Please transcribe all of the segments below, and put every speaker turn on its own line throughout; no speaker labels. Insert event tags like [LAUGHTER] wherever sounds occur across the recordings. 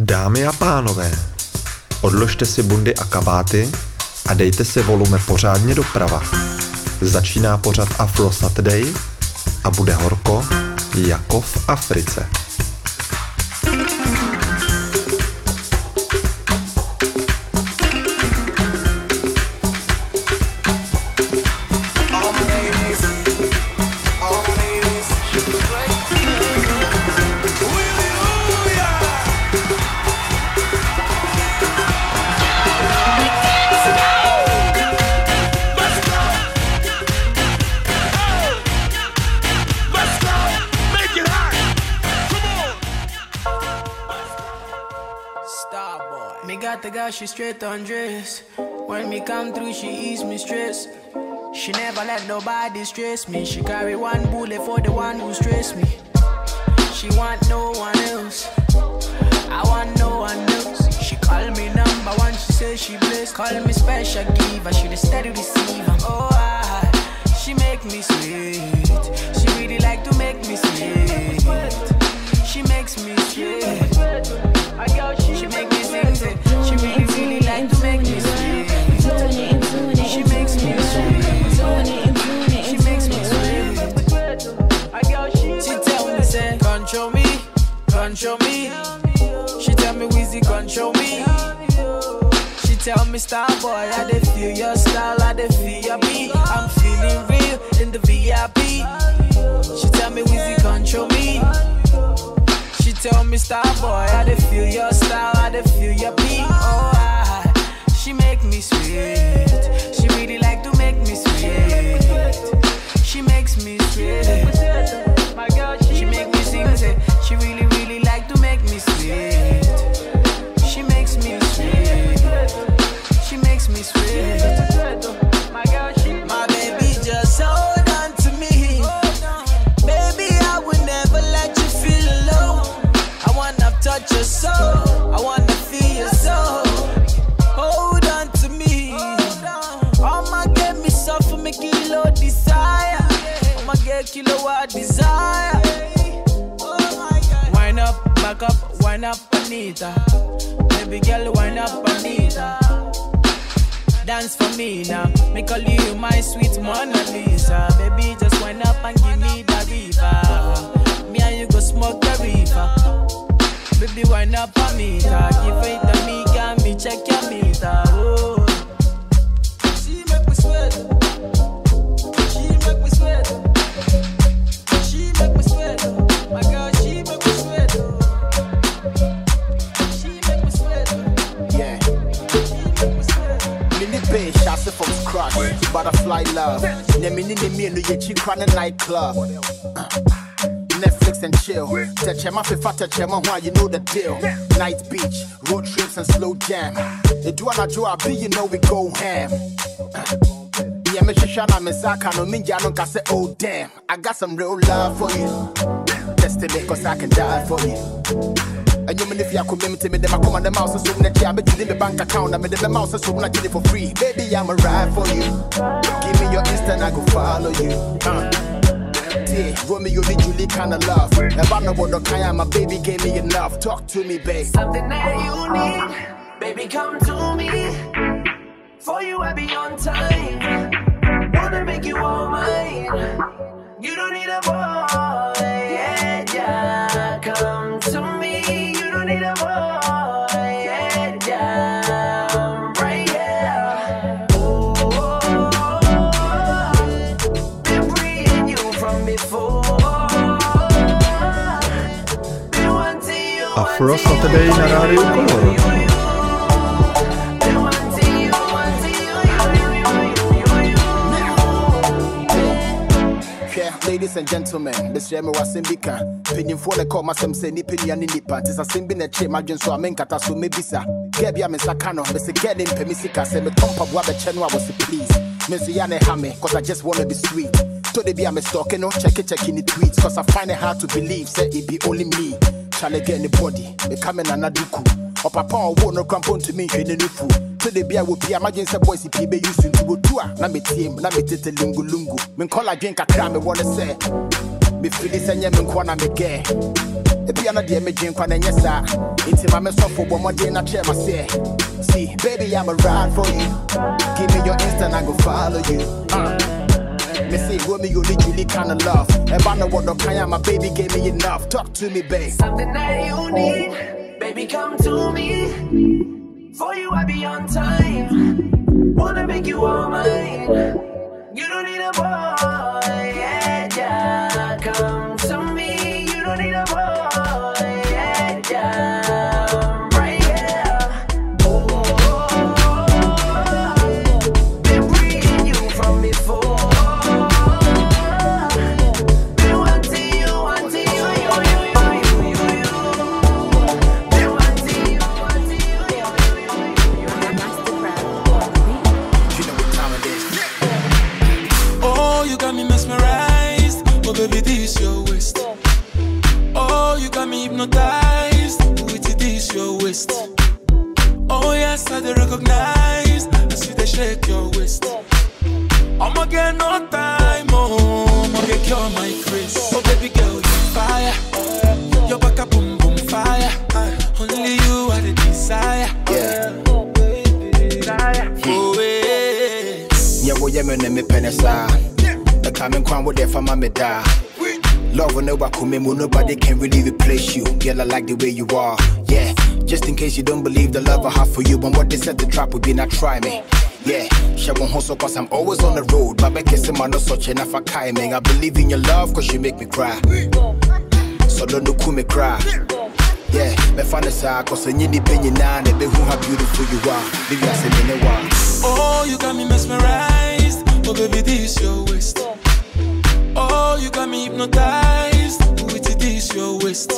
Dámy a pánové, odložte si bundy a kabáty a dejte si volume pořádně doprava. Začíná pořad Afro Saturday a bude horko jako v Africe.
She straight on dress. When me come through, she ease me stress. She never let nobody stress me. She carry one bullet for the one who stress me. She want no one else. I want no one else. She call me number one. She say she blessed. Call me special giver. She the steady receiver. Oh, I, she make me sweet. She really like to make me sweet. She makes me sweet. She make me sing. She really, really like to make me sweet. She makes me sweet. She makes me sweet. She tell me, say, control me, control me. She tell me, Weezy, control me. She tell me, star boy, I dey feel your style, I dey feel your beat. I'm feeling real in the VIP. She tell me, Weezy, star boy, I dey feel your style, I dey feel your beat. Oh, I, she make me sweet. She really like to make me sweet. She makes me sweet. My girl, she make me sing. Say, she really, really like to make me sweet. She makes me sweet. She makes me sweet. Soul. I wanna feel your soul. Hold on to me. I'ma get me suffer, me kilo desire. I'ma get kilo what desire. Wind up, back up, wind up, Anita. Baby girl, wind up, Anita. Dance for me now. Me call you my sweet Mona Lisa. Baby, just wind up and give me the river. Me and you go smoke the river. Baby, wind up on me, car. Give it to me, got me check your meter. Oh. She make me sweat. She make me sweat. She make me sweat. My girl, she make me sweat. She make me sweat.
Yeah.
She make me sweat.
Mini Bay, shots it from scratch. Butterfly love. Ne mini ne me no ye chi kwana nightclub. Netflix and chill. My fifa touch my why you know the deal. Night beach, road trips and slow jam. The do na do be you know we go ham. Yeah, me shishana me saka no minja no say oh damn. I got some real love for you. Destiny cause I can die for you. And you mean if you could to me, then I come on the mouse and soon that you bet you the bank account. I made the mouse and soon I get it for free. Baby, I'm a ride for you. Give me your Insta I go follow you. Uh. Yeah, Romeo and Julie kind of love. If I know what the kind my baby gave me enough. Talk to me, babe.
Something that you need, baby, come to me. For you, I be on time. Wanna make you all mine. You don't need a boy, you, you, you, you, you, you.
Yeah, ladies and gentlemen, this year me was in Bika. Pinning for the call myself say ni penny and nipa. Tis a sim bin a chain, my so I mean kata so me bisa. Gebia me sakano, me se get in pemisika, say me pump up wabe chenwa was please. Me say yane hame, cause I just wanna be sweet. To the be a me stalking, no check it, checking the tweets, cause I find it hard to believe, say it be only me. Charlie get anybody, me coming and aduku. Or papa or won't no crampon to me, training new food. To the beer will be imagine some boys if be used to go to a na me team, na me tete lungu lungu. Me call a drink a cram, me wanna say. Me feel this and yeah, me kwana me gay. ebia na deɛ megye nkwa na ɛnyɛ saa nti ma me sɔfo bɔ mmɔden na kyerɛ ma seɛ see baby i'm a ride for you give me your insta i go follow you uh. Me say Romeo and Julie kind of love. And I know what the kind my baby gave me enough. Talk to me, babe.
Something that you need, baby, come to me. For you, I be on time. Wanna make you all mine. You don't need me
penny sa. The coming crown with there for my da. Love will never come in, nobody can really replace you. Girl, I like the way you are. Yeah, just in case you don't believe the love I have for you, but what they said the trap would be not try me. Yeah, she won't hustle cause I'm always on the road. But I kiss him, I such enough for timing. I believe in your love cause you make me cry. So don't look who me cry. Yeah, me find side cause I need the penny now, and who how beautiful you are. A minute one.
Oh, you got me mesmerized. Oh, baby, this your waist. Oh, you got me hypnotized. With it, this your waist.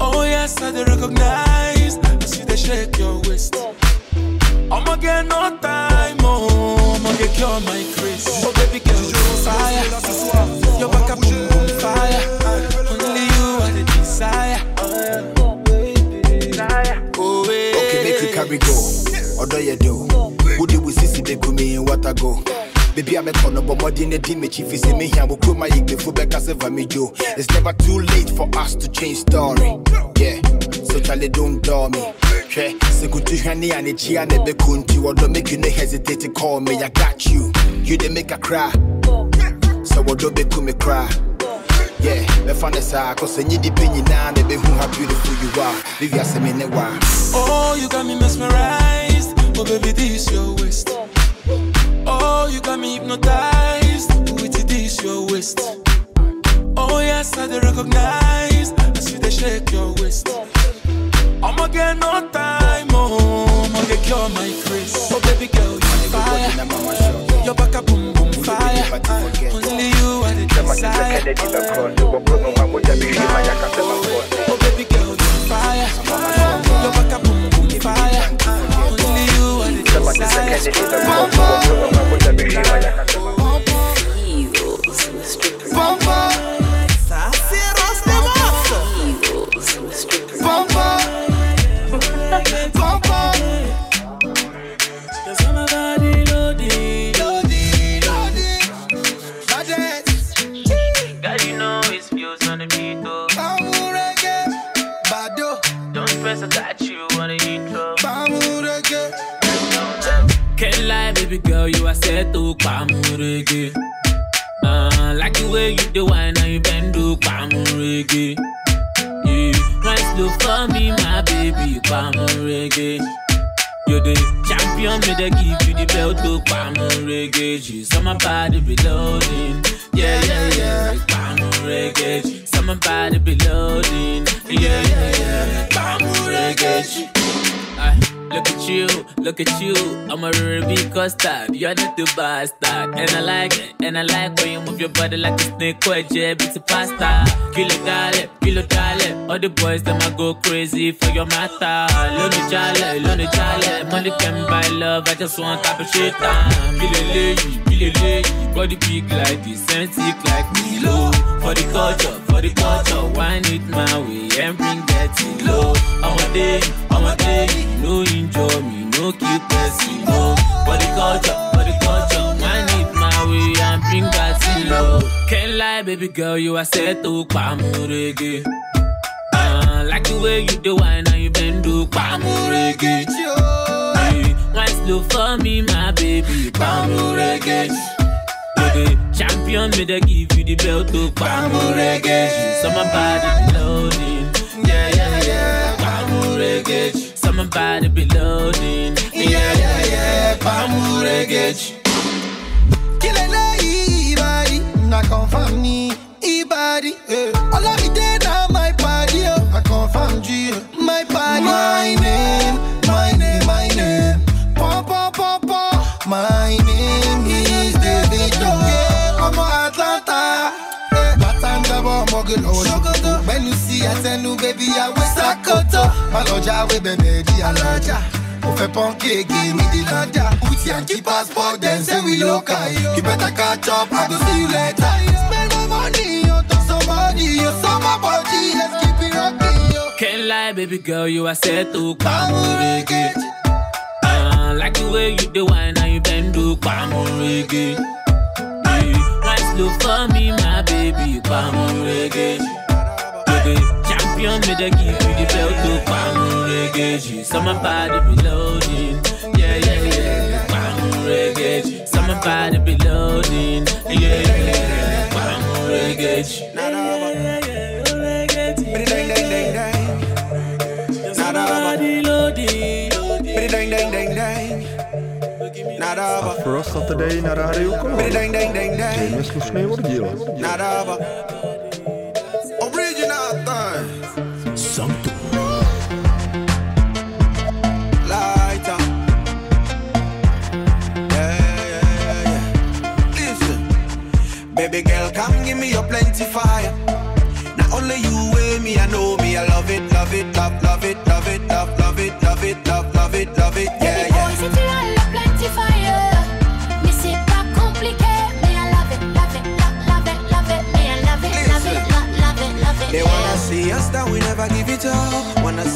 Oh, yes, I recognize. I see they shake your waist. I'ma get no time, oh, I'ma get cure my grace. Oh, baby girl, you fire. Your back up, boom, boom, fire. Only you are the desire. Oh, yeah.
Okay, make you carry go. Odo ye do. Would you sisi be kumi in water go? Baby, I'm a corner, but more than a team, chief is in me here. Will come my before Becca Seva me Joe. It's never too late for us to change story. Yeah, so Charlie, don't door me. Yeah, say good to Hwɛ sɛ kutuhwɛne a ne kyia ne bɛku nti wɔdɔ make you no hesitate to call me I got you you didn't make a cry sɛ wɔdɔ bɛku me cry yeah mɛfa ne saa kɔ sɛ nye dipa nyinaa na bɛhu how beautiful you are Baby, asɛ me ne
Oh, you got me mesmerized. Oh, baby, this your waist. Oh, you got me hypnotized. With it, this your waist. Oh, yes, I dey recognize. I see they shake your waist. I'ma get no time, oh, I'ma get cure my grace. Oh, baby girl, you fire. Your back up, boom, boom, fire. Only you are the desire. Oh, the baby, Pamurege. You're the champion, me they give you the belt to Pamurege. She's on my body be loading. Yeah, yeah, yeah, Pamurege. Some my body be loading. Yeah, yeah, yeah, Pamurege. Ay, Look at you, look at you. I'm a Ruby custard. You're not the bastard. And I like it, and I like when you move your body like a snake or a jab. It's a pasta. Kilo dale, kilo dale. All the boys, them I go crazy for your matter. Lonely jale, lonely jale. Money can buy love, I just want to appreciate time. Kilo lay, kilo lay. Body big like this, and thick like me. Milo. For the culture, the culture. Wine it my way and bring that thing low. I'm a a day. No enjoy me, no keep person, no. For the culture, for the culture. Wine it my way and bring that thing low. Can't lie, baby girl, you are set to Pamurege. Uh, like the way you do wine and you bend do Pamu reggae. Hey, wine slow for me, my baby. Pamu reggae. Champion, me they give you the belt to Pamu reggae. My body be loading. Yeah, yeah, yeah. Pamu reggae. My body be loading. Yeah, yeah, yeah. Pamu reggae.
Kilele ibadi, na confirm ni ibadi. eh. All of it dey na Batanga bọ̀ mọ́gìlì ọ̀ṣọ́gọ́dọ̀. Bẹ́ẹ̀ni sí àtẹnu bẹ́bí àwẹ̀ sàkótó. Má lọ jáwé bẹ̀bẹ̀ di alájà. Mo fẹ́ pọ́ńkéèkì mi di lọ́jà. Uti and keep passport then say we local. You better catch up, I go see you later. Spend my money on top somebody. You saw my body, let's keep it rocking, yo.
Can't lie, baby girl, you are set to Pamu reggae. Uh, like the way you do wine and you bend do Pamu reggae. Hey, slow for me, my baby, Pamu reggae. Okay, champion, me they give you the belt to Pamu reggae. My body be loading, yeah, yeah, yeah. Pamu reggae. So my body be loading, yeah, yeah. Pamu reggae. Yeah, yeah, yeah, reggae. Body loading.
Afro Saturday na rádiu Color. Zřejmě slušný oddíl.
Original thing. Lighter. Yeah, yeah, yeah, yeah. Listen. Baby girl, come give me your plenty fire. Not only you weigh me, I know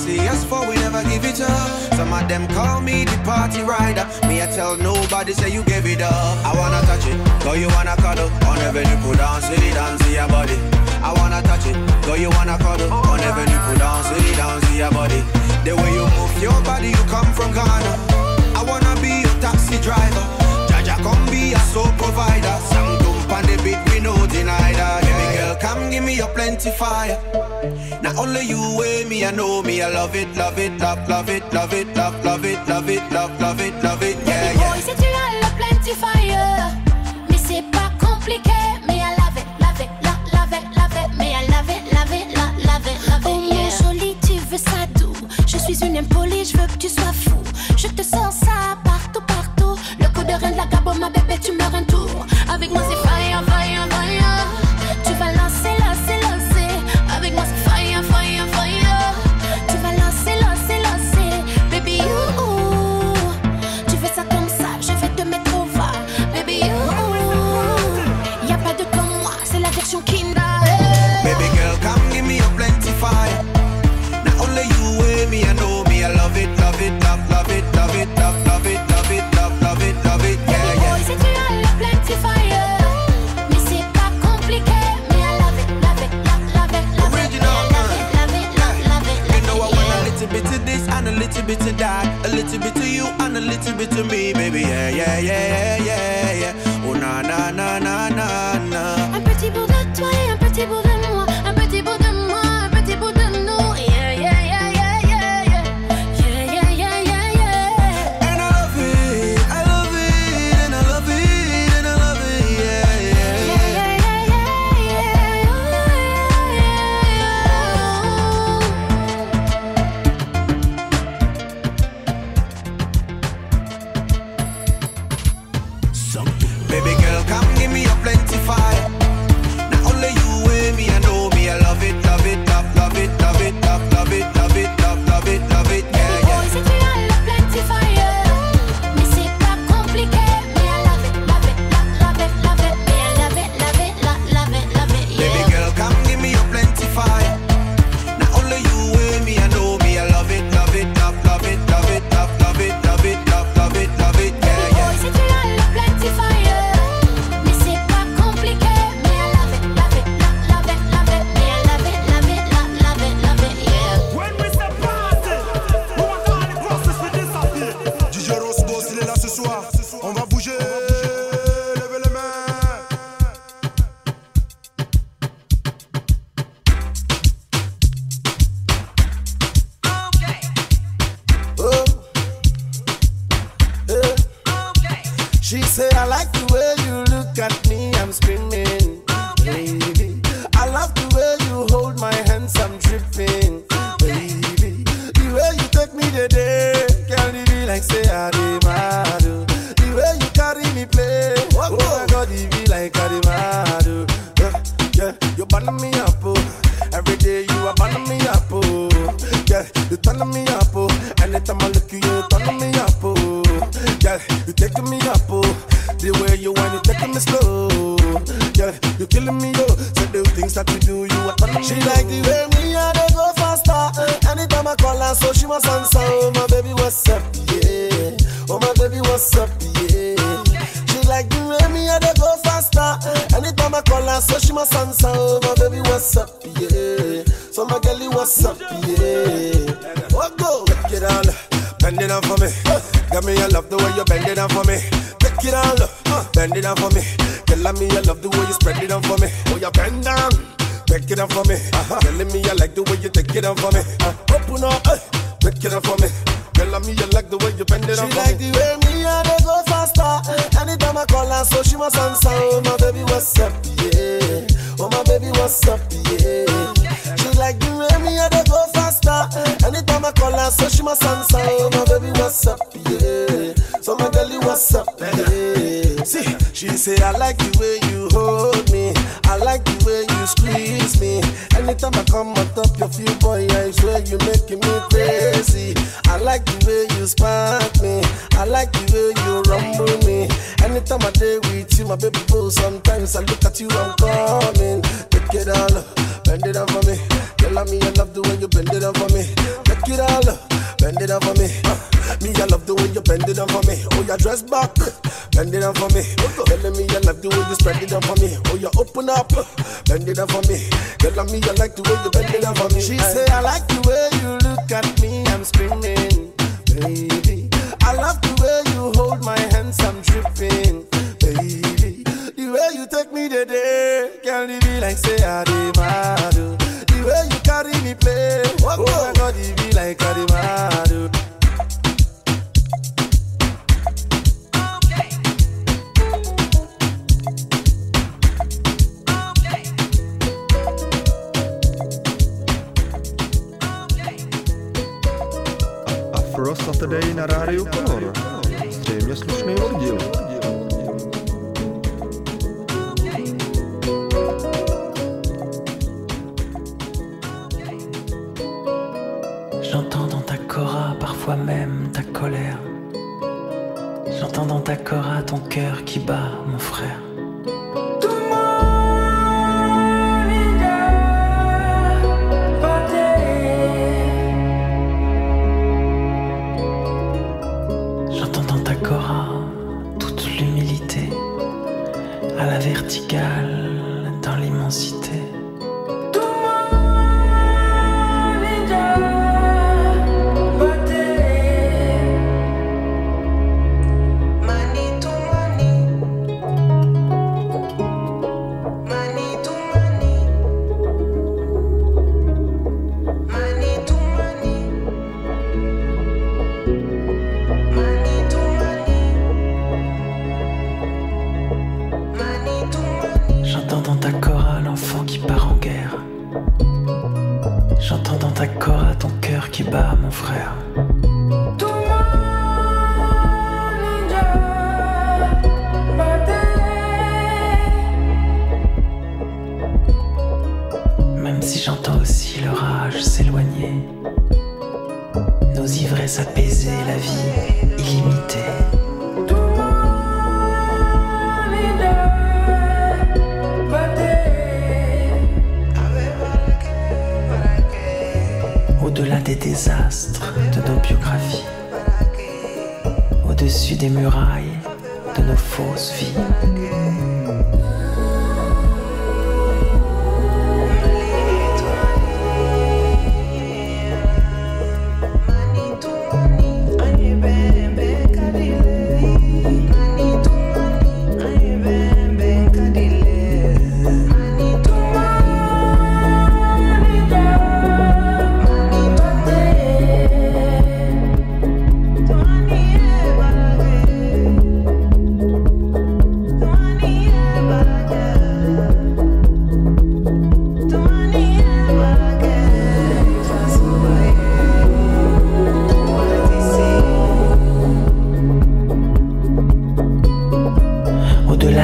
see us fall, we never give it up. Some of them call me the party rider. Me, I tell nobody, say you gave it up. I wanna touch it, go you wanna cuddle. On every nipple down, sit it down, see your body. I wanna touch it, go you wanna cuddle. On every nipple down, sit it down, see your body. The way you move your body, you come from Ghana. I wanna be your taxi driver. Jaja, come be a soul provider. Dump on the beat, we no deny that. Baby girl, come give me your plenty fire. Not only you weigh me, I know me, I love it, love it, love, love it, love it, love, love it, love it, love, love it, love it, yeah,
Baby
yeah.
boy, si tu as le plenty fire, mais c'est pas compliqué. Mais I love it, love it, love, love it, love it. Mais I love it, love it, love, love it, love it. Oh mon joli, tu veux ça doux. Je suis une impolie, je veux que tu sois fou. Je te sens ça partout, partout. Le coup de rein de la gabo, ma bébé, tu me rends
and a little bit of that, a little bit of you and a little bit of me, baby. Yeah, yeah, yeah, yeah, yeah, yeah. Oh na na na na na na.
Un petit bout de toi
times I
look at you, I'm coming. Take it all, bend it over me. Girl, me, I love the way you bend it over me. Take it all, bend it over me. Me, I love the way you bend it over me. Oh, your dress back, bend it over me. Girl, me, I love the way you spread it over me. Oh, you open up, bend it over me. Girl, me, I like the way you bend it over me. She say I like the way you look at me. I'm screaming, baby. I love the way you hold my hands. I'm dripping, baby way you take me there, girl, it be like say I demand. Oh. The way you carry me play, oh my God, it be like I demand. Oh.
Afro Saturday na rádiu Ponor. Zřejmě slušný oddíl.
parfois même ta colère. J'entends dans ta cora ton cœur qui bat, mon frère. J'entends dans ta cora toute l'humilité à la verticale.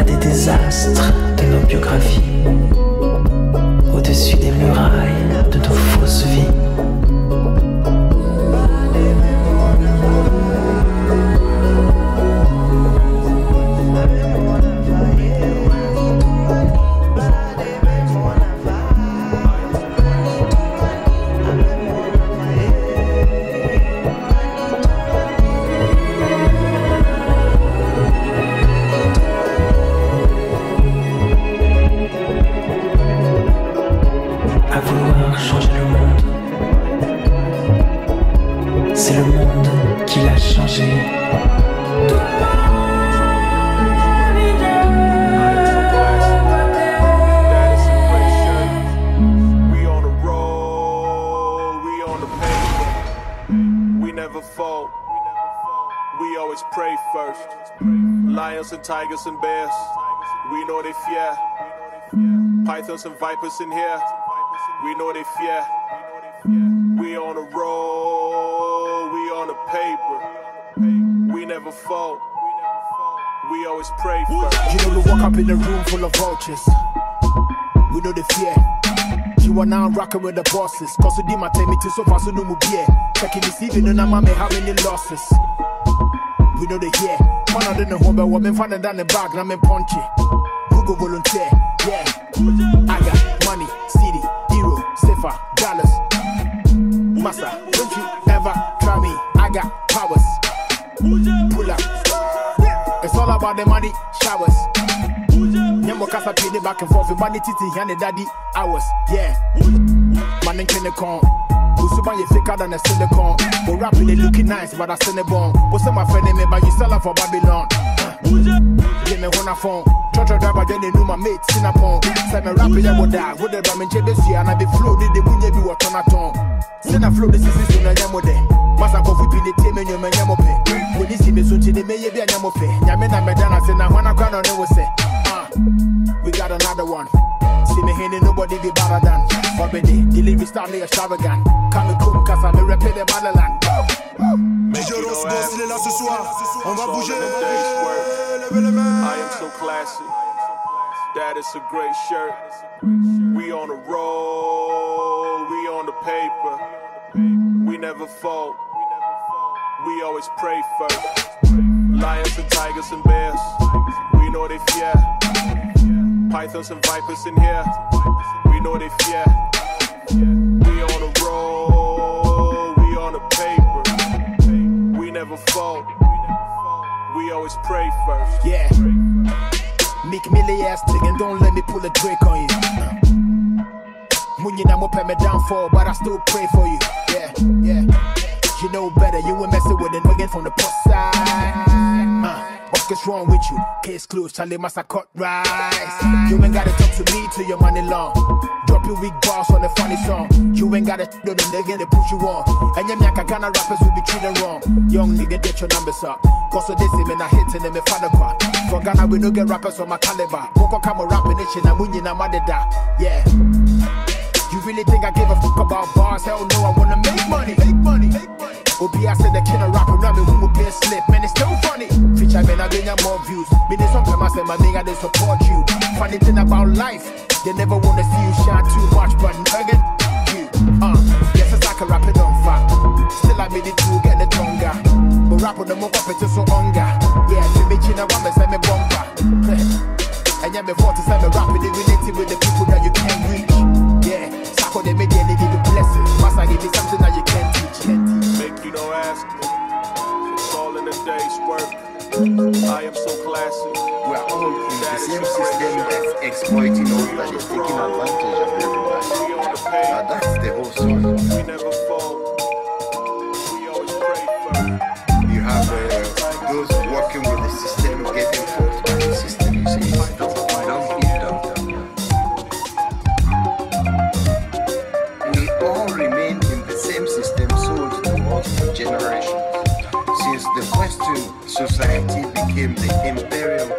des désastres de nos biographies, au-dessus des murailles de nos fausses vies.
Tigers and bears, we know they fear. Pythons and vipers in here, we know they fear. We on the road, we on the paper. We never fall. We always pray first.
You know we walk up in a room full of vultures. We know the fear. You are now rocking with the bosses. Cause we did my time to so far so no more beer. Checking this even and I'm how many losses. We know the year. One of them home but woman find down the bag I'm in punchy. Who go volunteer? Yeah. I got money, city, hero, safer, dollars. Massa, don't you ever try me. I got powers. Pull up. It's all about the money, showers. Nyambo kasa pay back and forth. Money titi and the daddy hours. Yeah. Man in the con. You thicker than a silicone. But they looking nice, but I send it born. What's my friend name, but you sell for Babylon. Me one phone. Driver, then they know my mate, Sinapon. Say me would die. With the ramen check this year, and I be flow, did the munye be what on a ton. Send a this is a see me they a Medana, ah, we got another one. See me hitting nobody be better than. Forbidden, delivery style extravagant. Come come, cause I'm a rapper the motherland.
Make you know as-
il est là ce soir. On va bouger.
the day's work.
Levez les mains.
I am so classy. That is a great shirt. We on the road, we on the paper. We never fall. We always pray first. Lions and tigers and bears, we know they fear. Pythons and vipers in here, we know they fear. We on the road, we on the paper. We never fall. We always pray first.
Yeah. Make Millie ass thing and don't let me pull a Drake on you. Munyi na mo pay me downfall, but I still pray for you. Yeah, yeah. You know better, you ain't messing with a nigga from the post side. Uh, what's wrong with you? Case closed, Charlie must have cut rise. You ain't gotta talk to me till your money long. Drop your weak balls on a funny song. You ain't gotta do the nigga they push you on. And your nyaka kind of rappers will be treated wrong. Young nigga, get your numbers up. Cause of this, him and I hitting him in father part. For Ghana, we no get rappers on my caliber. Woko come rapping it, shit, I'm winning, I'm Yeah. You really think I give a fuck about bars? Hell no, I wanna make money. Make money. Obi, I said the killer rapper, now me who will be a slip. Man, it's still funny. Feature man, I bring more views. Me, there's some time I say my nigga, they support you. Funny thing about life, they never wanna see you shine too much, but nugget, you. Uh, yes, it's like a rapper on fire. Still, I made it to get the tonga. But rap on the more up, it's so hunger. Yeah, to me, china, me say me bumper. [LAUGHS] And yeah, me 47 rapping, they related with the people that you can't reach. Yeah, Sako they made they give you blessings. Must I give you something that you can't teach? Can't teach.
Make you no ask me. It's all in the day's work. I am so classy.
We are all in the same system that's exploiting us, that is taking advantage of everybody. Now that's the whole story.
We never fall. We always pray first.
You have uh, those working with the system getting fucked by the system. You say, became the imperial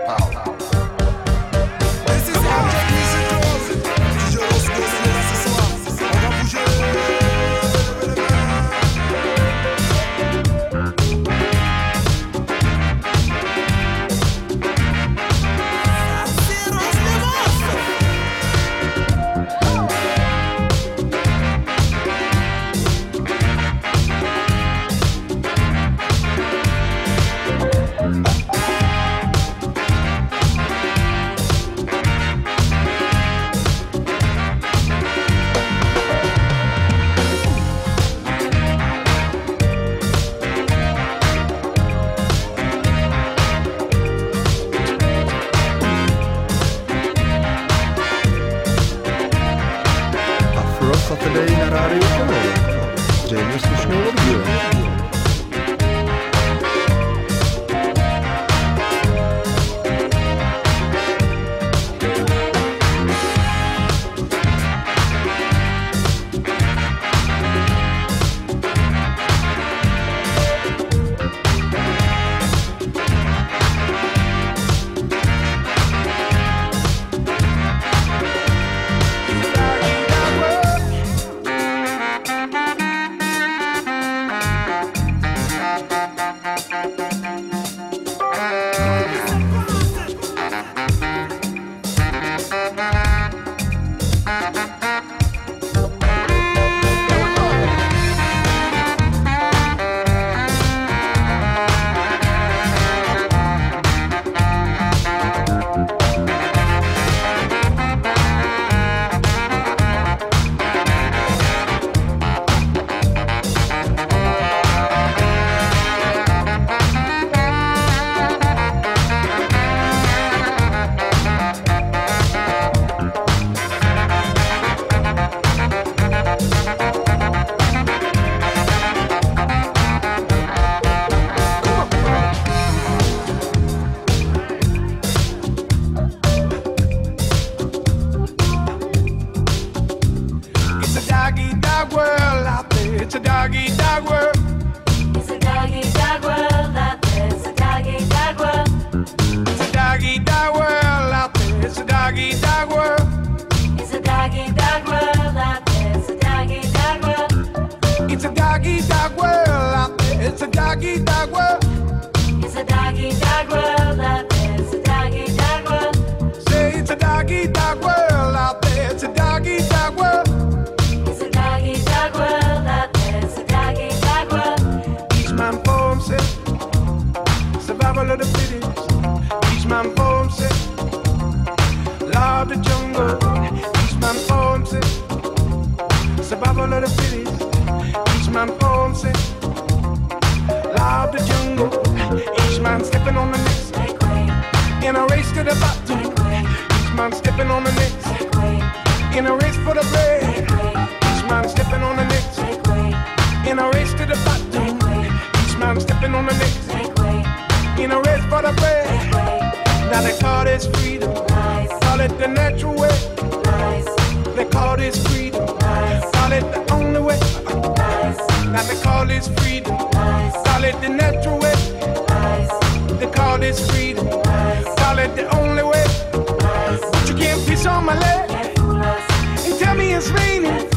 me it's raining.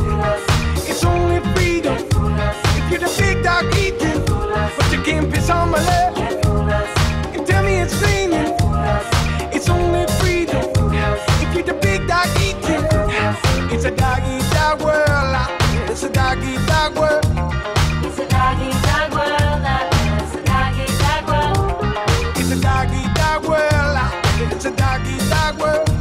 It's only freedom. If you're the big dog eating, but you can't piss on my leg. Tell me it's raining. It's only freedom. If you're the big dog eating, it's a doggy dog world. It's a dog
dog world. It's a dog
dog world. It's a dog
dog world. It's a dog
dog world.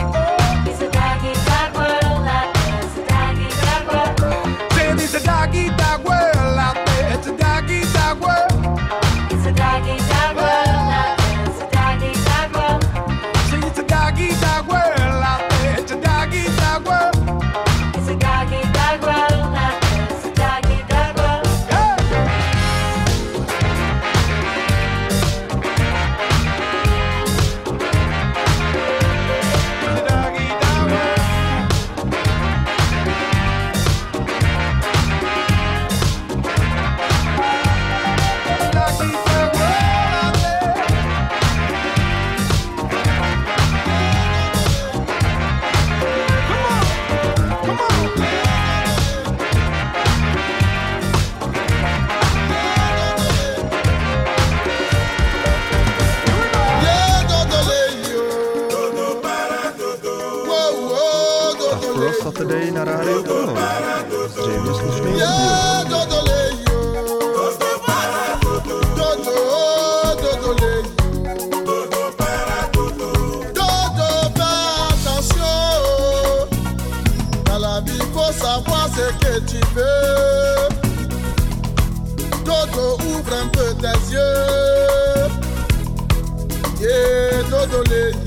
savoir ce que tu veux. Dodo, ouvre un peu tes yeux. Yeah, Dodo, les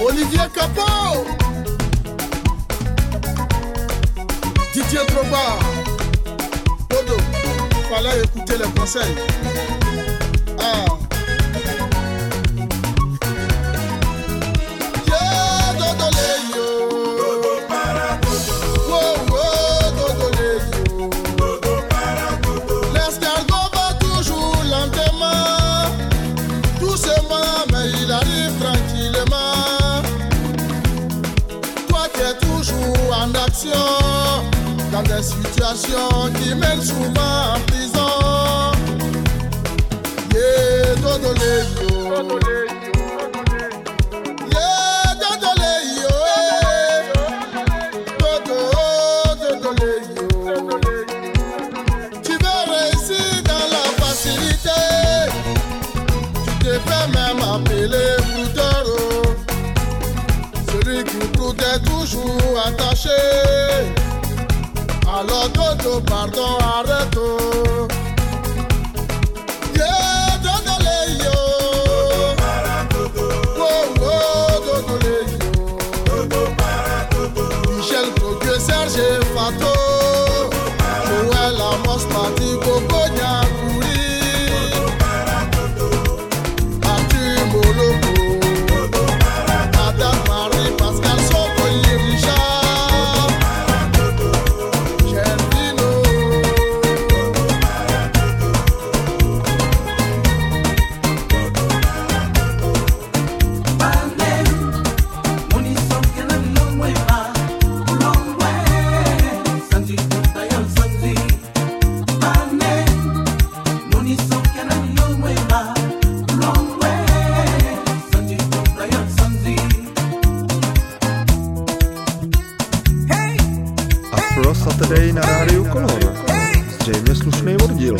Olivier Capot. Didier Troba. Dodo, fallait écouter les conseils.
des situations qui mènent souvent en prison. Yeah,
Dodolé, Dej na rádiu Kolor. Zřejmě slušnej oddíl.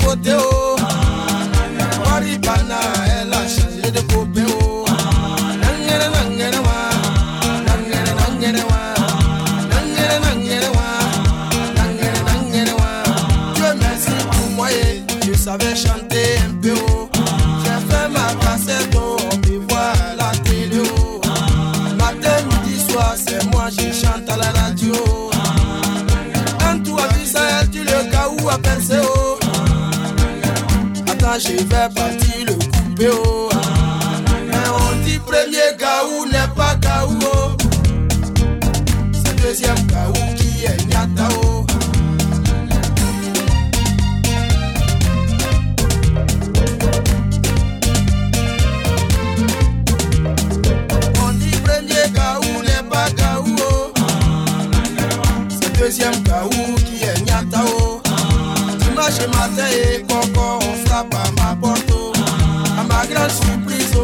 poder, j'ai fait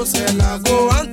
say I go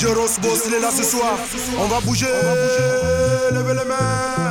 Je
Rose Boss, il est là ce soir. On va bouger, levez les mains.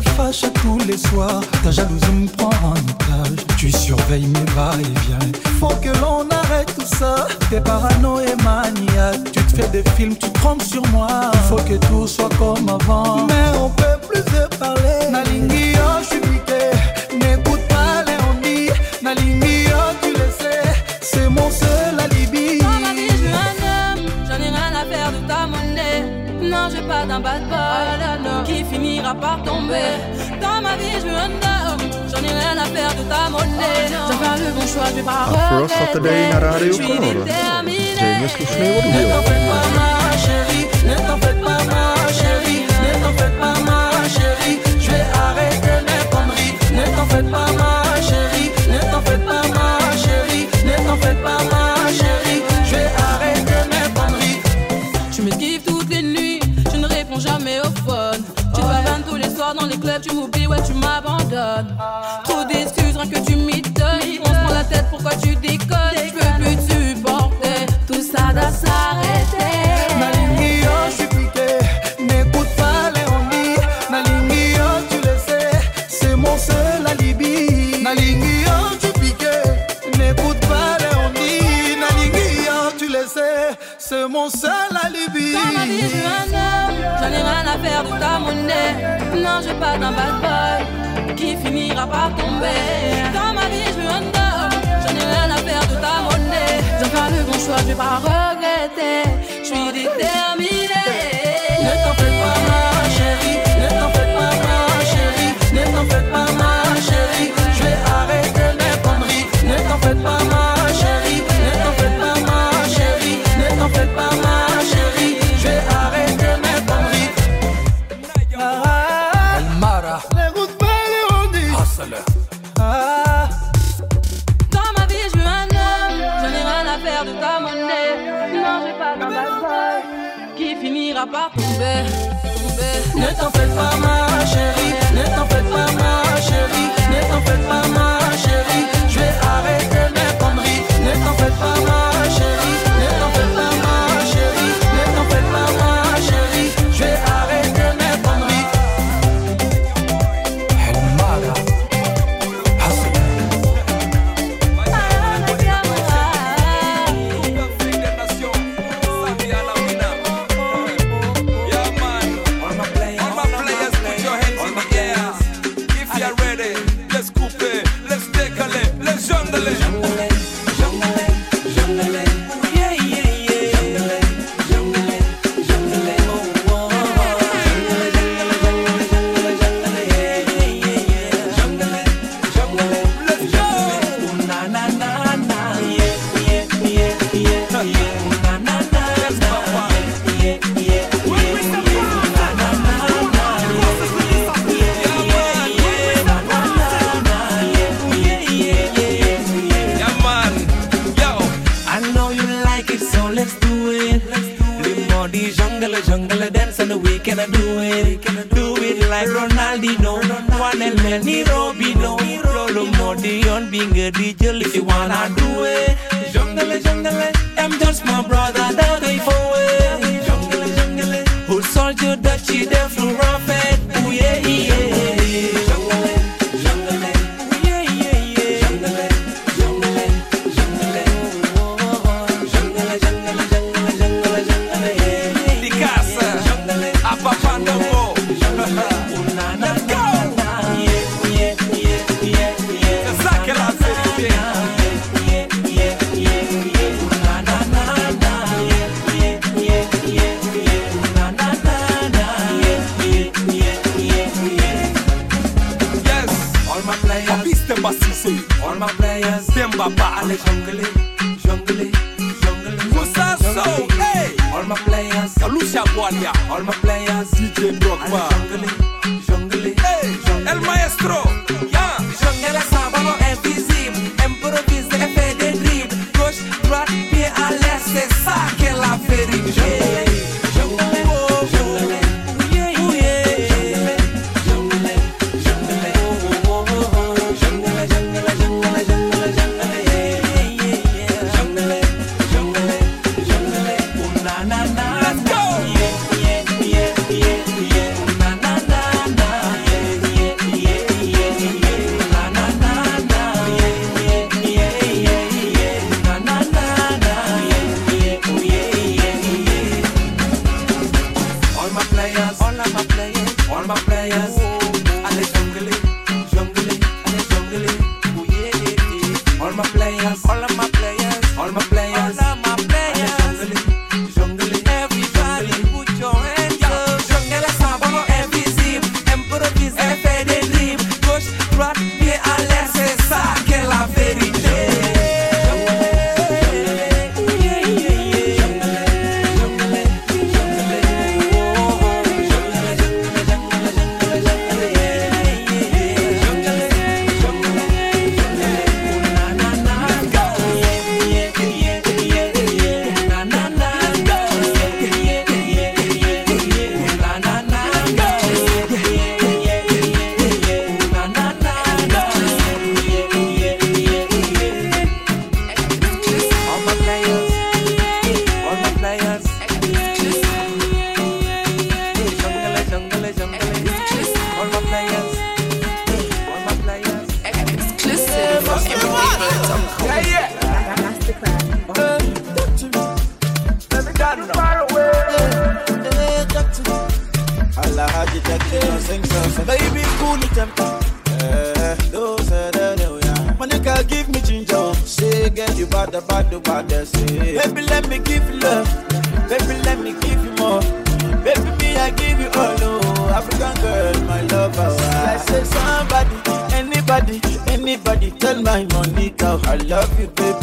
Fâche tous les soirs. Ta jalousie me prend en otage. Tu surveilles mes va-et-vient. Faut que l'on arrête tout ça. T'es parano et maniaque. Tu te fais des films, tu trompes sur moi. Faut que tout soit comme avant. Mais on peut plus se parler. Nalingi, oh, je suis. N'écoute pas les on dit. Nalingi, oh, tu le sais. C'est mon seul
J'ai d'un bad qui finira par tomber. Dans ma vie, je veux un homme, j'en ai rien à faire de ta monnaie. J'ai fait le bon choix, je vais pas
na rádiu
Je suis
Color.
déterminée.
Ne t'en fais pas ma chérie, ne t'en fais pas ma chérie, ne t'en fais pas ma chérie, je vais arrêter mes conneries. Ne t'en fais pas ma chérie,
les you tu m'oublies, ouais, tu m'abandonnes.
Pas
d'un bad boy qui finira par tomber. Dans ma vie, je veux un homme, j'en ai rien à faire de ta monnaie. J'ai fait le bon choix, je vais pas regretter. Je suis déterminée.
T'en
Modi jungle, jungle dance and we can do it. Do it like Ronaldinho, Juan El Meni Robino. Rolo modi on being a DJ if you wanna do it. Jungle, jungle, I'm just my brother, that way for it. Jungle, jungle, who soldier that she there from Prophet.
Demba Ba.
alle jungle, jungle, jungle.
Moussa Sow, hey.
All my players,
Lucia Gualia.
all my players,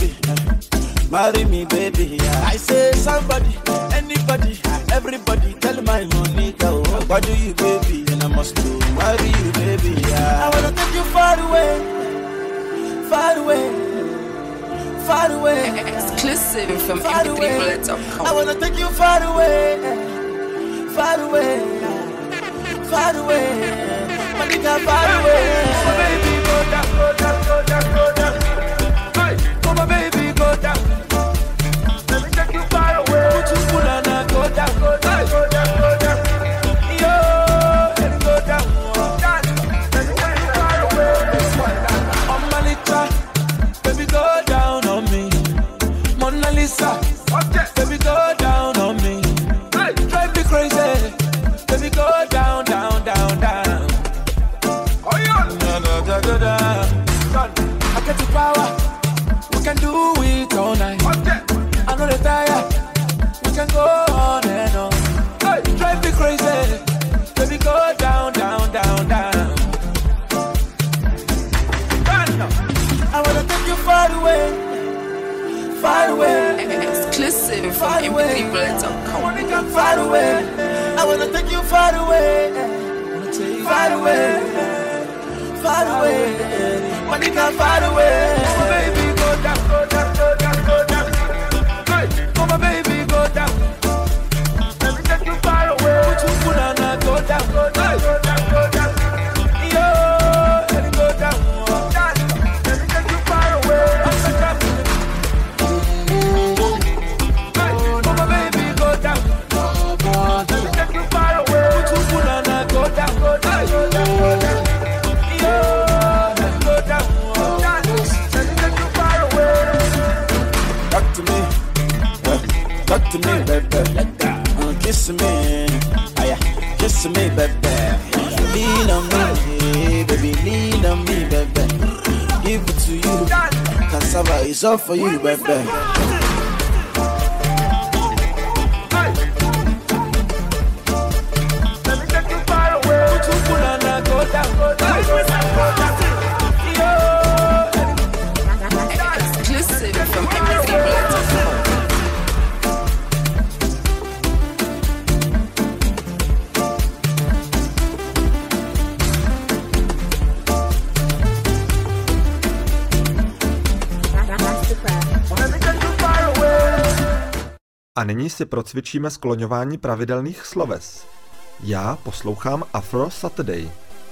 baby. Marry me, baby. Yeah. I say, somebody, anybody, everybody, tell my Monica, oh, what do you, baby? And I must do, marry you, baby. Yeah. I wanna take you far away, far away, far away.
Exclusive from
Far away. I
mp3bullet.com.
wanna take you far away, far away, far away. Monica, far away. Oh, baby, go down, go down, go down, go down. Baby, go down on me. Drive me crazy, baby, go down, down, down, down. Oh, yeah. Da, da, da, da, da. I get the power, we can do it all night. I know the tire, we can go far away.
Exclusive from
Far away.
mp3bullet.com.
Far away, I wanna take you far away, far away, far away. Monica, far away. Baby, is for you, baby.
Nyní si procvičíme skloňování pravidelných sloves. Já poslouchám Afro Saturday.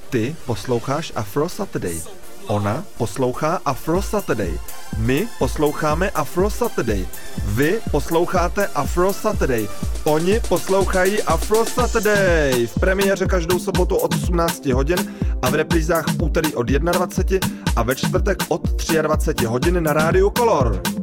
Ty posloucháš Afro Saturday. Ona poslouchá Afro Saturday. My posloucháme Afro Saturday. Vy posloucháte Afro Saturday. Oni poslouchají Afro Saturday. V premiéře každou sobotu od 18 hodin a v reprízách v úterý od 21 a ve čtvrtek od 23 hodin na rádiu Color.